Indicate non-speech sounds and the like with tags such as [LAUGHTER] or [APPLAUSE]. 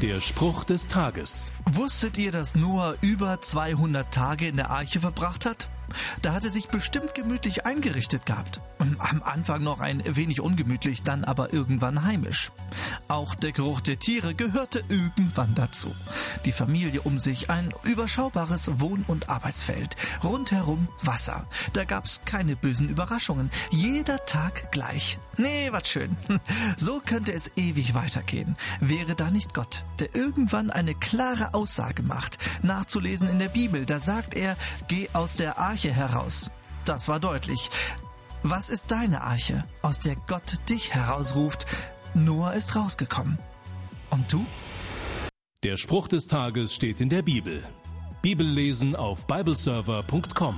Der Spruch des Tages. Wusstet ihr, dass Noah über 200 Tage in der Arche verbracht hat? Da hat er sich bestimmt gemütlich eingerichtet gehabt. Am Anfang noch ein wenig ungemütlich, dann aber irgendwann heimisch. Auch der Geruch der Tiere gehörte irgendwann dazu. Die Familie um sich, ein überschaubares Wohn- und Arbeitsfeld. Rundherum Wasser. Da gab's keine bösen Überraschungen. Jeder Tag gleich. Nee, was schön. [LAUGHS] So könnte es ewig weitergehen. Wäre da nicht Gott, der irgendwann eine klare Aussage macht. Nachzulesen in der Bibel, da sagt er, geh aus der Arche heraus. Das war deutlich. Was ist deine Arche, aus der Gott dich herausruft? Noah ist rausgekommen. Und du? Der Spruch des Tages steht in der Bibel. Bibellesen auf bibleserver.com.